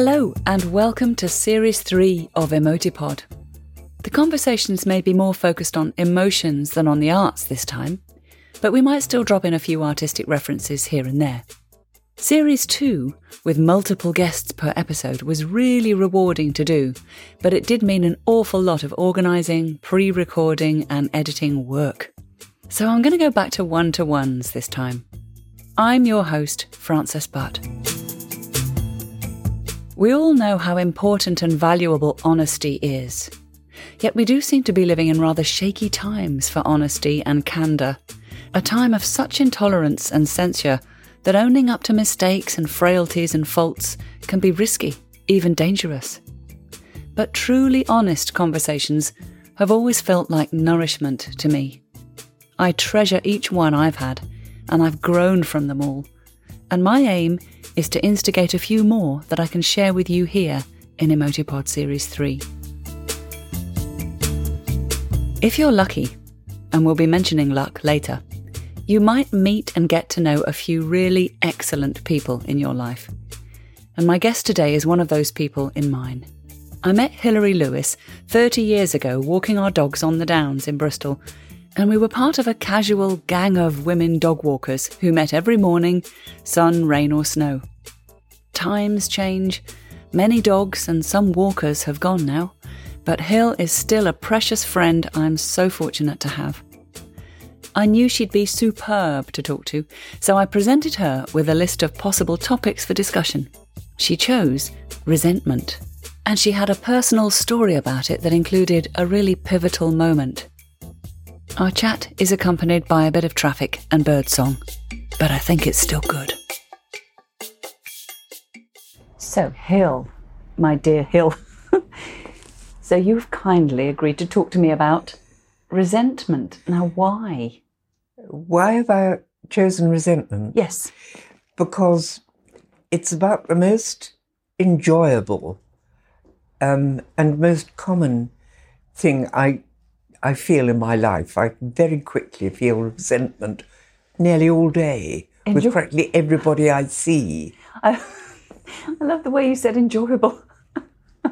Hello, and welcome to Series 3 of Emotipod. The conversations may be more focused on emotions than on the arts this time, but we might still drop in a few artistic references here and there. Series 2, with multiple guests per episode, was really rewarding to do, but it did mean an awful lot of organising, pre recording, and editing work. So I'm going to go back to one to ones this time. I'm your host, Frances Butt. We all know how important and valuable honesty is. Yet we do seem to be living in rather shaky times for honesty and candour. A time of such intolerance and censure that owning up to mistakes and frailties and faults can be risky, even dangerous. But truly honest conversations have always felt like nourishment to me. I treasure each one I've had, and I've grown from them all. And my aim is to instigate a few more that I can share with you here in Emotipod Series 3. If you're lucky, and we'll be mentioning luck later, you might meet and get to know a few really excellent people in your life. And my guest today is one of those people in mine. I met Hilary Lewis 30 years ago walking our dogs on the Downs in Bristol, and we were part of a casual gang of women dog walkers who met every morning, sun, rain, or snow. Times change, many dogs and some walkers have gone now, but Hill is still a precious friend I'm so fortunate to have. I knew she'd be superb to talk to, so I presented her with a list of possible topics for discussion. She chose resentment, and she had a personal story about it that included a really pivotal moment. Our chat is accompanied by a bit of traffic and birdsong, but I think it's still good. So, Hill, my dear Hill, so you've kindly agreed to talk to me about resentment. Now, why? Why have I chosen resentment? Yes. Because it's about the most enjoyable um, and most common thing I I feel in my life. I very quickly feel resentment nearly all day Enjoy- with practically everybody I see. I, I love the way you said enjoyable.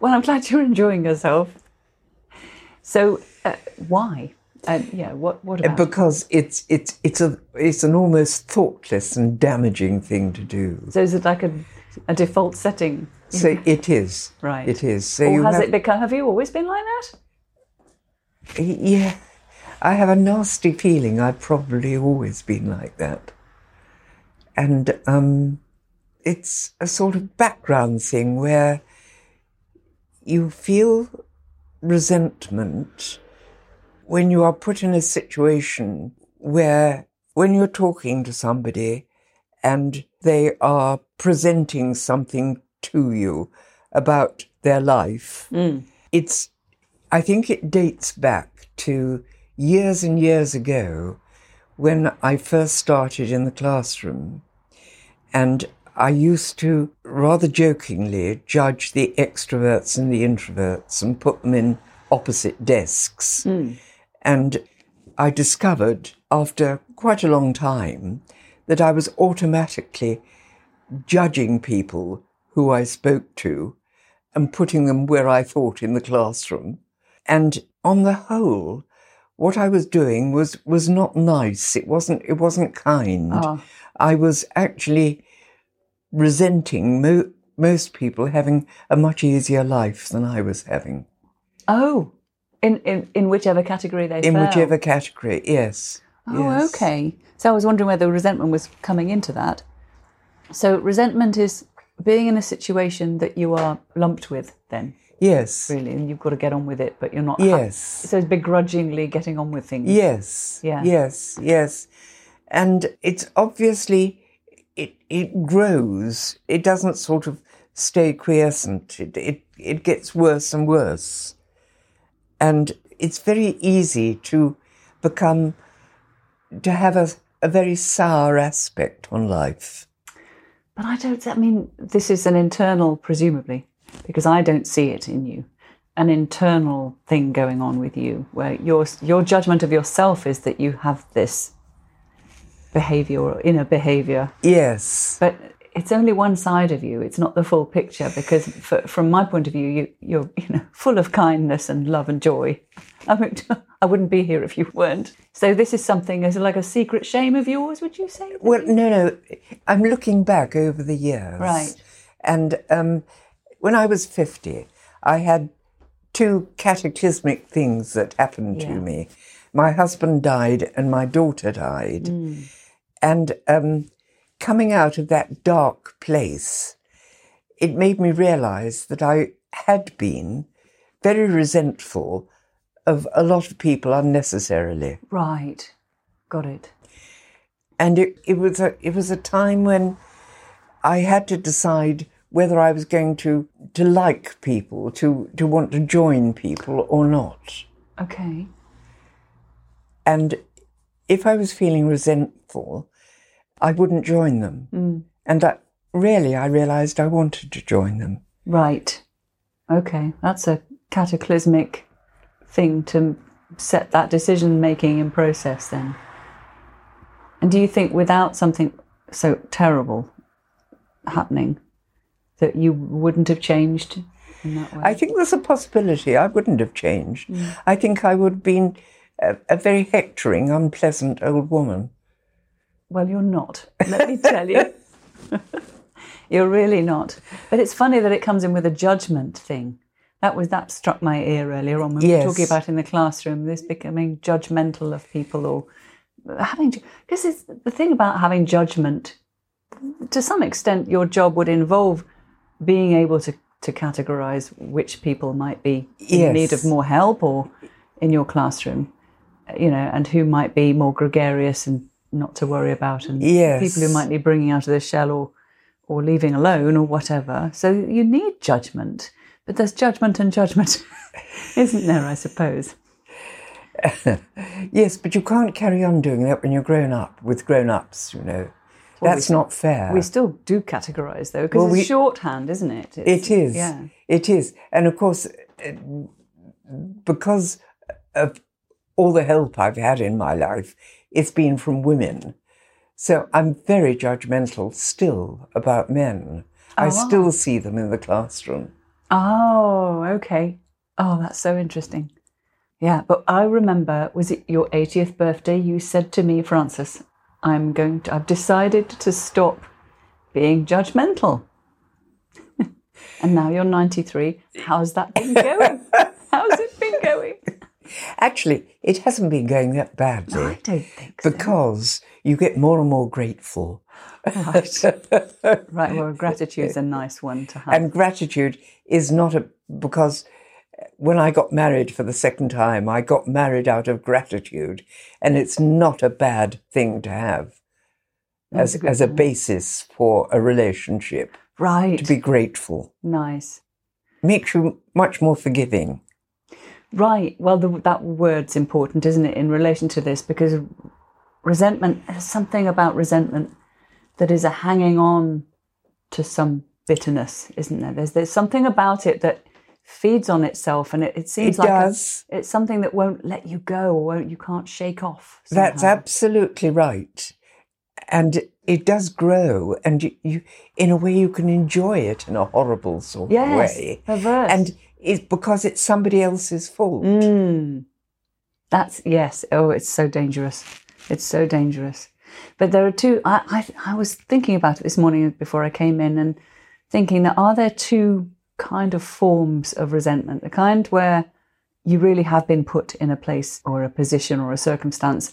well, I'm glad you're enjoying yourself. So, uh, why? And yeah, what what about? Because it's it's it's a it's an almost thoughtless and damaging thing to do. so is it like a, a default setting? So it is. Right. It is. So Or has have, it become? Have you always been like that? Yeah, I have a nasty feeling I've probably always been like that. And um, it's a sort of background thing where you feel resentment when you are put in a situation where, when you're talking to somebody and they are presenting something to you about their life, it's I think it dates back to years and years ago when I first started in the classroom. And I used to rather jokingly judge the extroverts and the introverts and put them in opposite desks. Hmm. And I discovered after quite a long time that I was automatically judging people who I spoke to and putting them where I thought in the classroom. And on the whole, what I was doing was was not nice. It wasn't it wasn't kind. Ah. I was actually resenting mo- most people having a much easier life than I was having. Oh, in in, in whichever category they In fell. whichever category, yes. Oh, yes. okay. So I was wondering whether resentment was coming into that. So resentment is being in a situation that you are lumped with, then Yes. really, and you've got to get on with it, but you're not. Yes. So it's begrudgingly getting on with things. Yes. Yeah. Yes. Yes. And it's obviously it it grows. It doesn't sort of stay quiescent. It it, it gets worse and worse. And it's very easy to become to have a, a very sour aspect on life. But I don't. I mean, this is an internal, presumably, because I don't see it in you. An internal thing going on with you, where your your judgment of yourself is that you have this behavior or inner behavior. Yes. But it's only one side of you. It's not the full picture because, for, from my point of view, you, you're you know full of kindness and love and joy. I mean, I wouldn't be here if you weren't. So this is something as like a secret shame of yours, would you say? Well, no, no. I'm looking back over the years. Right. And um, when I was 50, I had two cataclysmic things that happened Yeah. to me. My husband died and my daughter died. And um, coming out of that dark place, it made me realize that I had been very resentful of a lot of people unnecessarily. Right. Got it. and it, it was a it was a time when I had to decide whether I was going to to like people, to to want to join people or not. Okay. And if I was feeling resentful, I wouldn't join them. Hmm. And that really, I realised I wanted to join them. Right. Okay. That's a cataclysmic thing to set that decision making in process then. And do you think without something so terrible happening that you wouldn't have changed in that way? I think there's a possibility I wouldn't have changed. Mm. I think I would have been a, a very hectoring, unpleasant old woman. Well, you're not. Let me tell you. you're really not. But it's funny that it comes in with a judgment thing. That was that struck my ear earlier on when we were talking about in the classroom this becoming judgmental of people or having because it's the thing about having judgment. To some extent, your job would involve being able to to categorize which people might be in Yes. need of more help or in your classroom, you know, and who might be more gregarious and not to worry about, and Yes. people who might be bringing out of their shell or or leaving alone or whatever. So you need judgment, but there's judgment and judgment, isn't there? I suppose. Yes, but you can't carry on doing that when you're grown up with grown ups, you know. That's not fair. We still do categorise though, because Well, it's we- shorthand, isn't it? It's- It is. Yeah. It is. And of course, because of all the help I've had in my life, it's been from women. So I'm very judgmental still about men. Oh, I still see them in the classroom. Oh, okay. Oh, that's so interesting. Yeah, but I remember, was it your 80th birthday? You said to me, Frances, I'm going to, I've decided to stop being judgmental. and now you're 93. How's that been going? How's it been going? Actually, it hasn't been going that badly I don't think so. because you get more and more grateful. Right. right, well, gratitude's a nice one to have. And gratitude is not a because when I got married for the second time, I got married out of gratitude, and it's not a bad thing to have That's as a as a basis for a relationship. right. To be grateful nice. makes you much more forgiving. Right. Well, the, that word's important, isn't it, in relation to this? Because resentment, there's something about resentment that is a hanging on to some bitterness, isn't there? There's, there's something about it that feeds on itself, and it, it seems It like a- it's something that won't let you go or won't, you can't shake off. That's absolutely right, and it does grow, and you, you in a way you can enjoy it in a horrible sort Yes, of way, perverse. and it's because it's somebody else's fault. Mm. That's yes. Oh, it's so dangerous. It's so dangerous. But there are two. I, I I was thinking about it this morning before I came in, and thinking that are there two kind of forms of resentment? The kind where you really have been put in a place or a position or a circumstance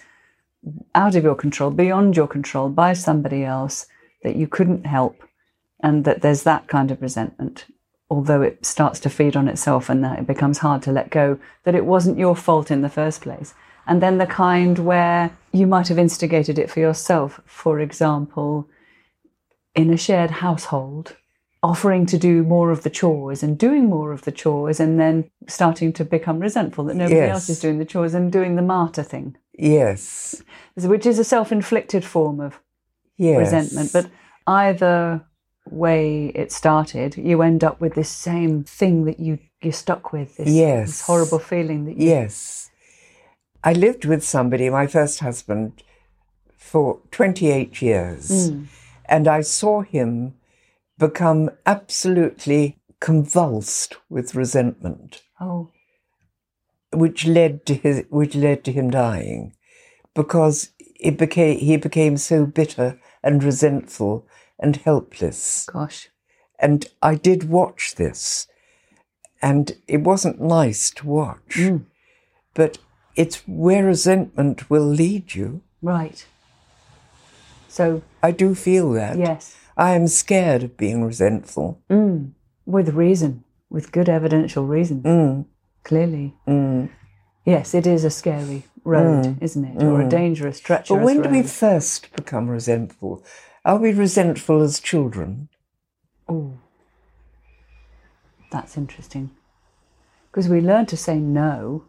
out of your control, beyond your control, by somebody else that you couldn't help, and that there's that kind of resentment although it starts to feed on itself and that it becomes hard to let go, that it wasn't your fault in the first place. And then the kind where you might have instigated it for yourself, for example, in a shared household, offering to do more of the chores and doing more of the chores, and then starting to become resentful that nobody Yes. else is doing the chores and doing the martyr thing, Yes, which is a self inflicted form of yes, resentment. But either way it started, you end up with this same thing that you you're stuck with. This, Yes. this horrible feeling that you, Yes. I lived with somebody, my first husband, for 28 years. Hmm. And I saw him become absolutely convulsed with resentment, Oh, which led to his, which led to him dying, because it became he became so bitter and resentful and helpless. gosh. And I did watch this, and it wasn't nice to watch, Mm. but it's where resentment will lead you. Right. So, I do feel that. yes. I am scared of being resentful. Mm. With reason, with good evidential reason, Mm, clearly. mm. Yes, it is a scary road, isn't it? Or a dangerous, treacherous But when do we first become resentful? Are we resentful as children? Oh, that's interesting. Because we learn to say no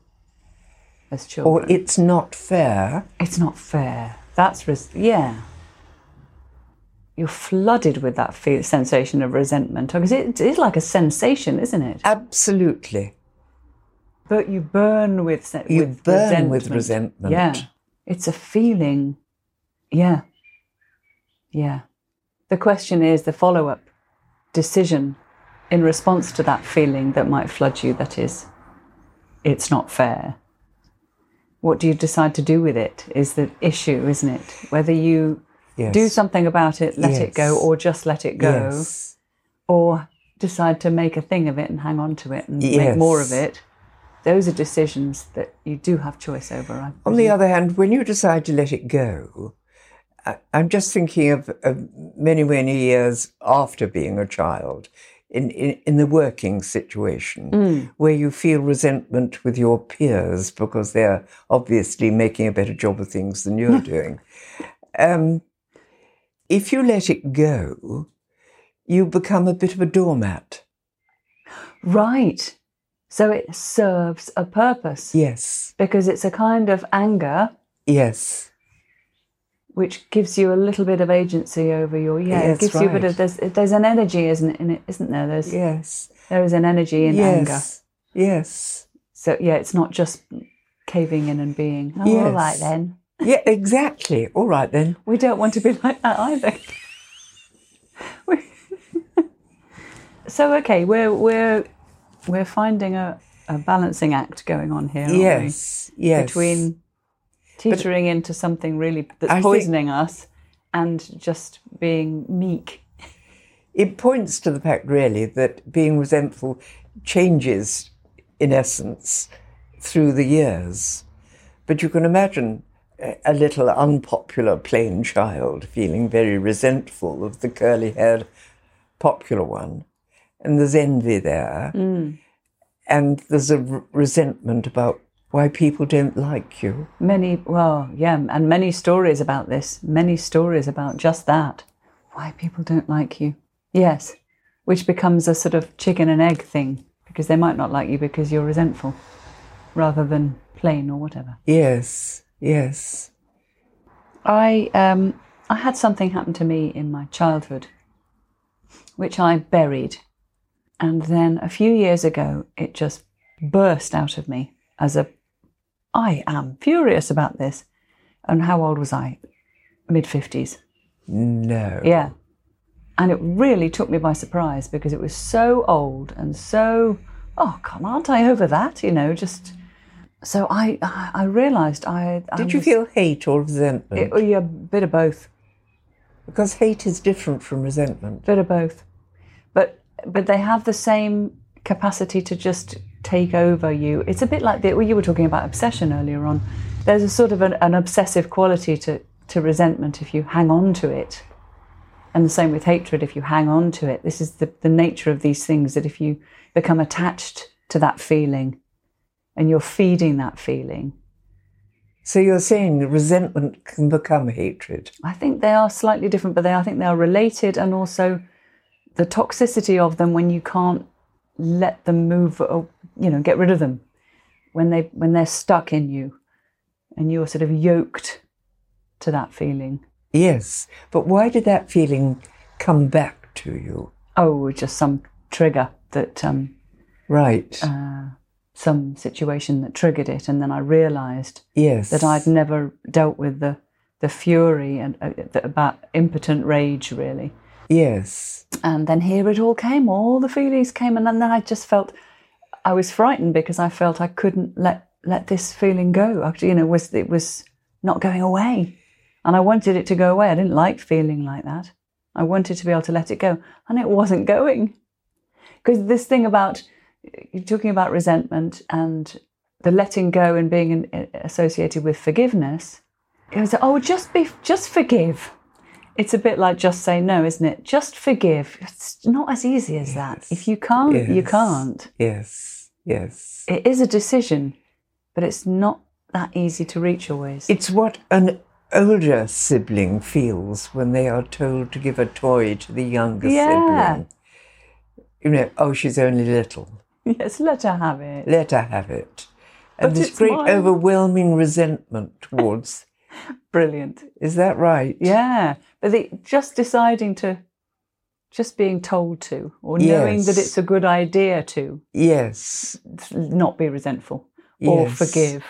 as children. Or it's not fair? it's not fair. That's res- yeah. You're flooded with that feel- sensation of resentment because it is like a sensation, isn't it? Absolutely. But you burn with You with burn resentment. with resentment. Yeah, it's a feeling. Yeah, yeah. The question is the follow-up decision in response to that feeling that might flood you. That is, it's not fair. What do you decide to do with it? Is the issue, isn't it? Whether you Yes. do something about it, let it go, or just let it go, Yes. or decide to make a thing of it and hang on to it and make more of it. Those are decisions that you do have choice over. On the other hand, when you decide to let it go, I'm just thinking of, of many, many years after being a child, in, in, in the working situation, where you feel resentment with your peers because they're obviously making a better job of things than you're doing. Um, if you let it go, you become a bit of a doormat. Right. So it serves a purpose Yes, because it's a kind of anger yes, which gives you a little bit of agency over your yeah. it Yes, gives you a bit of there's there's an energy, isn't? In it, isn't there? There's yes, there is an energy in anger. yes, yes. So yeah, it's not just caving in and being. Oh, Yes. right then. Yeah, exactly. All right then. We don't want to be like that either. So okay, we're we're we're finding a, a balancing act going on here, aren't we? Yes, yes. Between teetering into something really that's I poisoning us and just being meek. it points to the fact, really, that being resentful changes, in essence, through the years. But you can imagine a- little unpopular plain child feeling very resentful of the curly-haired popular one, and there's envy there, mm. and there's a r- resentment about why people don't like you. Many, well, yeah, and many stories about this. Many stories about just that. Why people don't like you. Yes, which becomes a sort of chicken and egg thing because they might not like you because you're resentful rather than plain or whatever. Yes, yes. I um I had something happen to me in my childhood which I buried and then a few years ago it just burst out of me as a I am furious about this. And how old was I? Mid 50s. No. Yeah. And it really took me by surprise because it was so old and so, oh, come, aren't I over that? You know, just. So I, I realised I. I Did you was- feel hate or resentment? It, yeah, a bit of both. because hate is different from resentment. bit of both but but they have the same capacity to just take over you it's a bit like the well, you were talking about obsession earlier on there's a sort of an, an obsessive quality to to resentment if you hang on to it and the same with hatred if you hang on to it this is the, the nature of these things that if you become attached to that feeling and you're feeding that feeling So you're saying resentment can become hatred. I think they are slightly different, but they I think they are related, and also the toxicity of them when you can't let them move or you know get rid of them when they when they're stuck in you, and you're sort of yoked to that feeling. Yes, but why did that feeling come back to you? Oh, just some trigger that um, Right. some some situation that triggered it, and then I realised yes. that I'd never dealt with the the fury and uh, the, about impotent rage, really. Yes. And then here it all came, all the feelings came, and then I just felt I was frightened because I felt I couldn't let let this feeling go. Actually, you know, was it was not going away, and I wanted it to go away. I didn't like feeling like that. I wanted to be able to let it go, and it wasn't going. Because this thing about you're talking about resentment and the letting go and being in, associated with forgiveness. It was oh, just be, just forgive. It's a bit like just say no, isn't it? Just forgive. It's not as easy as yes. that. If you can't, yes. you can't. Yes, yes. It is a decision, but it's not that easy to reach always. It's what an older sibling feels when they are told to give a toy to the younger yeah. sibling. You know, oh, she's only little. Yes, let her have it. Let her have it. And but this great mine. overwhelming resentment towards. Brilliant. Is that right? Yeah. But the, just deciding to, just being told to, or yes. knowing that it's a good idea to. Yes. Not be resentful or yes. forgive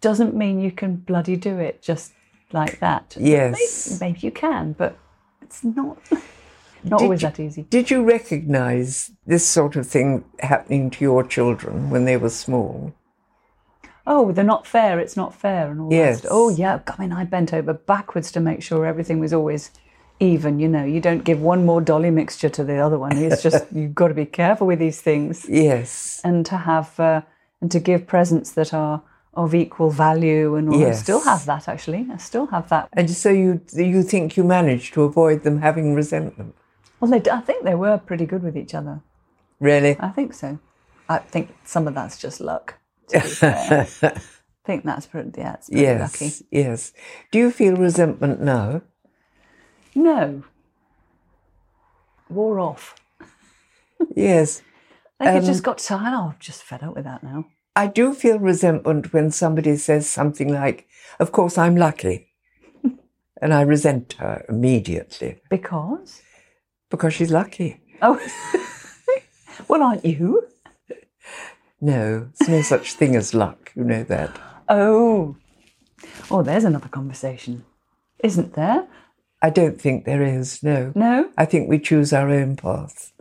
doesn't mean you can bloody do it just like that. Yes. Maybe, maybe you can, but it's not. Not did always you, that easy. Did you recognise this sort of thing happening to your children when they were small? Oh, they're not fair. It's not fair, and all yes. that. Oh, yeah. I mean, I bent over backwards to make sure everything was always even. You know, you don't give one more dolly mixture to the other one. It's just you've got to be careful with these things. Yes. And to have uh, and to give presents that are of equal value and all. Yes. I still have that actually. I still have that. And so you you think you managed to avoid them having resentment? Well, they, I think they were pretty good with each other. Really? I think so. I think some of that's just luck. I think that's pretty, yeah, it's pretty yes, lucky. Yes. Do you feel resentment now? No. Wore off. yes. I think um, it just got tired. Oh, I'm just fed up with that now. I do feel resentment when somebody says something like, Of course, I'm lucky. and I resent her immediately. Because? Because she's lucky. Oh, well, aren't you? No, there's no such thing as luck. You know that. Oh, oh, there's another conversation, isn't there? I don't think there is. No. No. I think we choose our own path.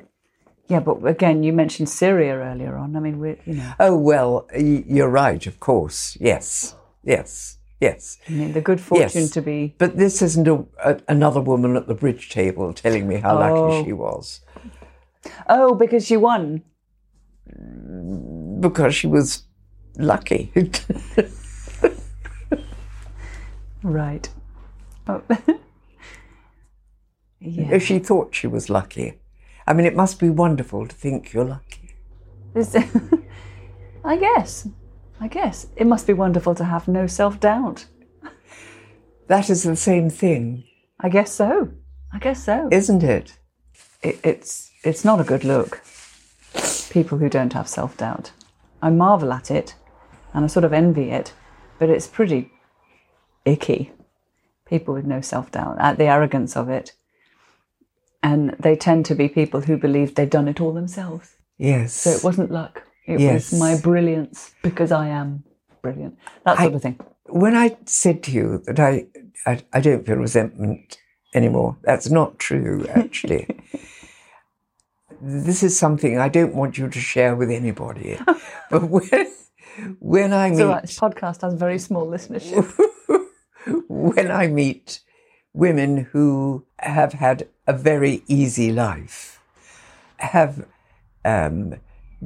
Yeah, but again, you mentioned Syria earlier on. I mean, we're you know. Oh well, you're right. Of course, yes, yes. Yes. I mean, the good fortune yes. to be. But this isn't a, a, another woman at the bridge table telling me how oh. lucky she was. Oh, because she won. Because she was lucky. right. Oh. yeah. She thought she was lucky. I mean, it must be wonderful to think you're lucky. I guess. I guess. It must be wonderful to have no self doubt. That is the same thing. I guess so. I guess so. Isn't it? it it's it's not a good look. People who don't have self doubt. I marvel at it and I sort of envy it, but it's pretty icky. People with no self doubt, at the arrogance of it. And they tend to be people who believe they've done it all themselves. Yes. So it wasn't luck. It yes. was my brilliance because I am brilliant. That sort I, of thing. When I said to you that I, I, I don't feel resentment anymore, that's not true, actually. this is something I don't want you to share with anybody. but when, when I meet. Right. This podcast has very small listenership. when I meet women who have had a very easy life, have um,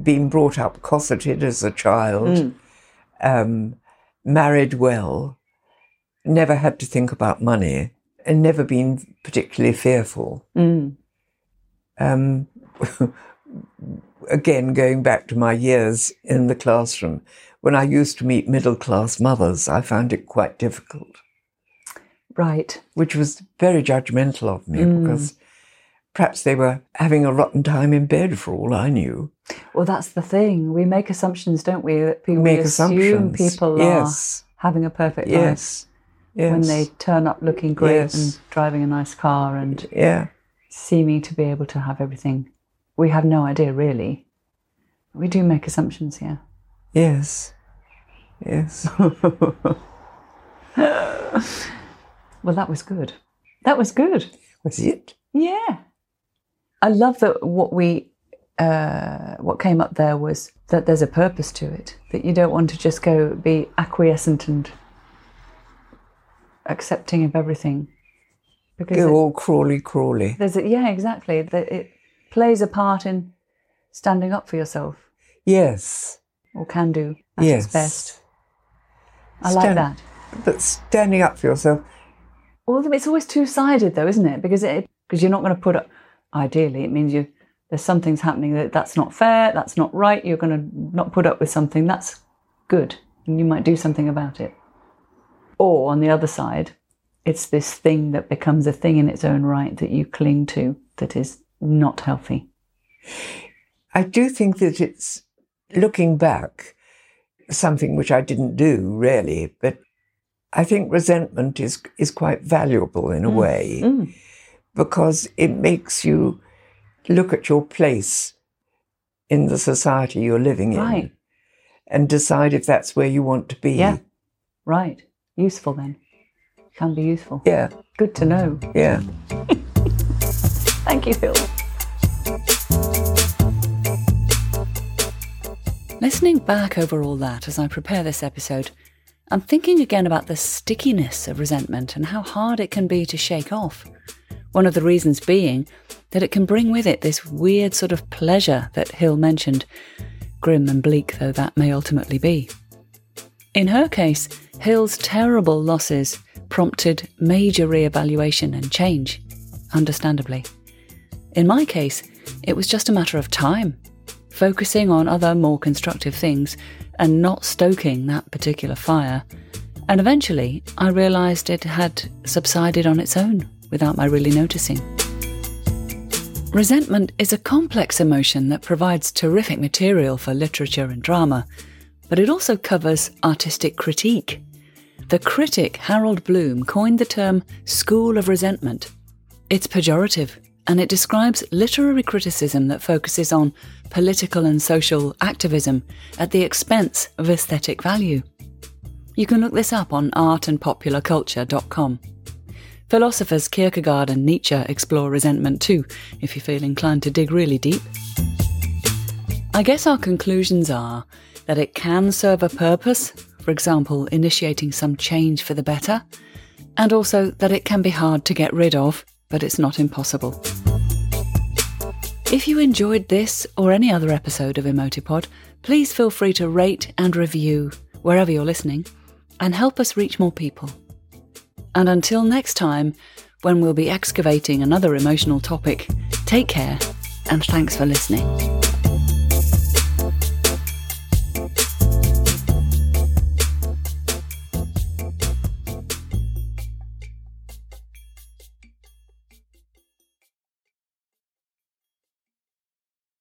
been brought up cosseted as a child, mm. um, married well, never had to think about money, and never been particularly fearful. Mm. Um, again, going back to my years in the classroom, when I used to meet middle class mothers, I found it quite difficult. Right. Which was very judgmental of me mm. because perhaps they were having a rotten time in bed for all I knew. Well, that's the thing. We make assumptions, don't we? That people make assume people yes. are having a perfect yes. life yes. when they turn up looking great yes. and driving a nice car and yeah. seeming to be able to have everything. We have no idea, really. We do make assumptions here. Yes. Yes. Well, that was good. That was good. Was it? Yeah. I love that what we uh, what came up there was that there's a purpose to it. That you don't want to just go be acquiescent and accepting of everything. Because go all crawly crawly. There's a, yeah, exactly. That it plays a part in standing up for yourself. Yes. Or can do at yes. its best. I Stand, like that. But standing up for yourself. Well, it's always two sided, though, isn't it? Because it because you're not going to put up. Ideally, it means you there's something's happening that that's not fair, that's not right. You're going to not put up with something that's good, and you might do something about it. Or on the other side, it's this thing that becomes a thing in its own right that you cling to that is not healthy. I do think that it's looking back, something which I didn't do really, but I think resentment is is quite valuable in a mm. way mm. Because it makes you look at your place in the society you're living in right. and decide if that's where you want to be. Yeah. Right. Useful then. Can be useful. Yeah. Good to know. Yeah. Thank you, Hill. Listening back over all that as I prepare this episode, I'm thinking again about the stickiness of resentment and how hard it can be to shake off. One of the reasons being that it can bring with it this weird sort of pleasure that Hill mentioned, grim and bleak though that may ultimately be. In her case, Hill's terrible losses prompted major re-evaluation and change, understandably. In my case, it was just a matter of time focusing on other more constructive things and not stoking that particular fire. And eventually, I realised it had subsided on its own without my really noticing. Resentment is a complex emotion that provides terrific material for literature and drama, but it also covers artistic critique. The critic Harold Bloom coined the term school of resentment. It's pejorative and it describes literary criticism that focuses on political and social activism at the expense of aesthetic value. You can look this up on artandpopularculture.com. Philosophers Kierkegaard and Nietzsche explore resentment too, if you feel inclined to dig really deep. I guess our conclusions are that it can serve a purpose, for example, initiating some change for the better, and also that it can be hard to get rid of but it's not impossible. If you enjoyed this or any other episode of Emotipod, please feel free to rate and review wherever you're listening and help us reach more people. And until next time, when we'll be excavating another emotional topic, take care and thanks for listening.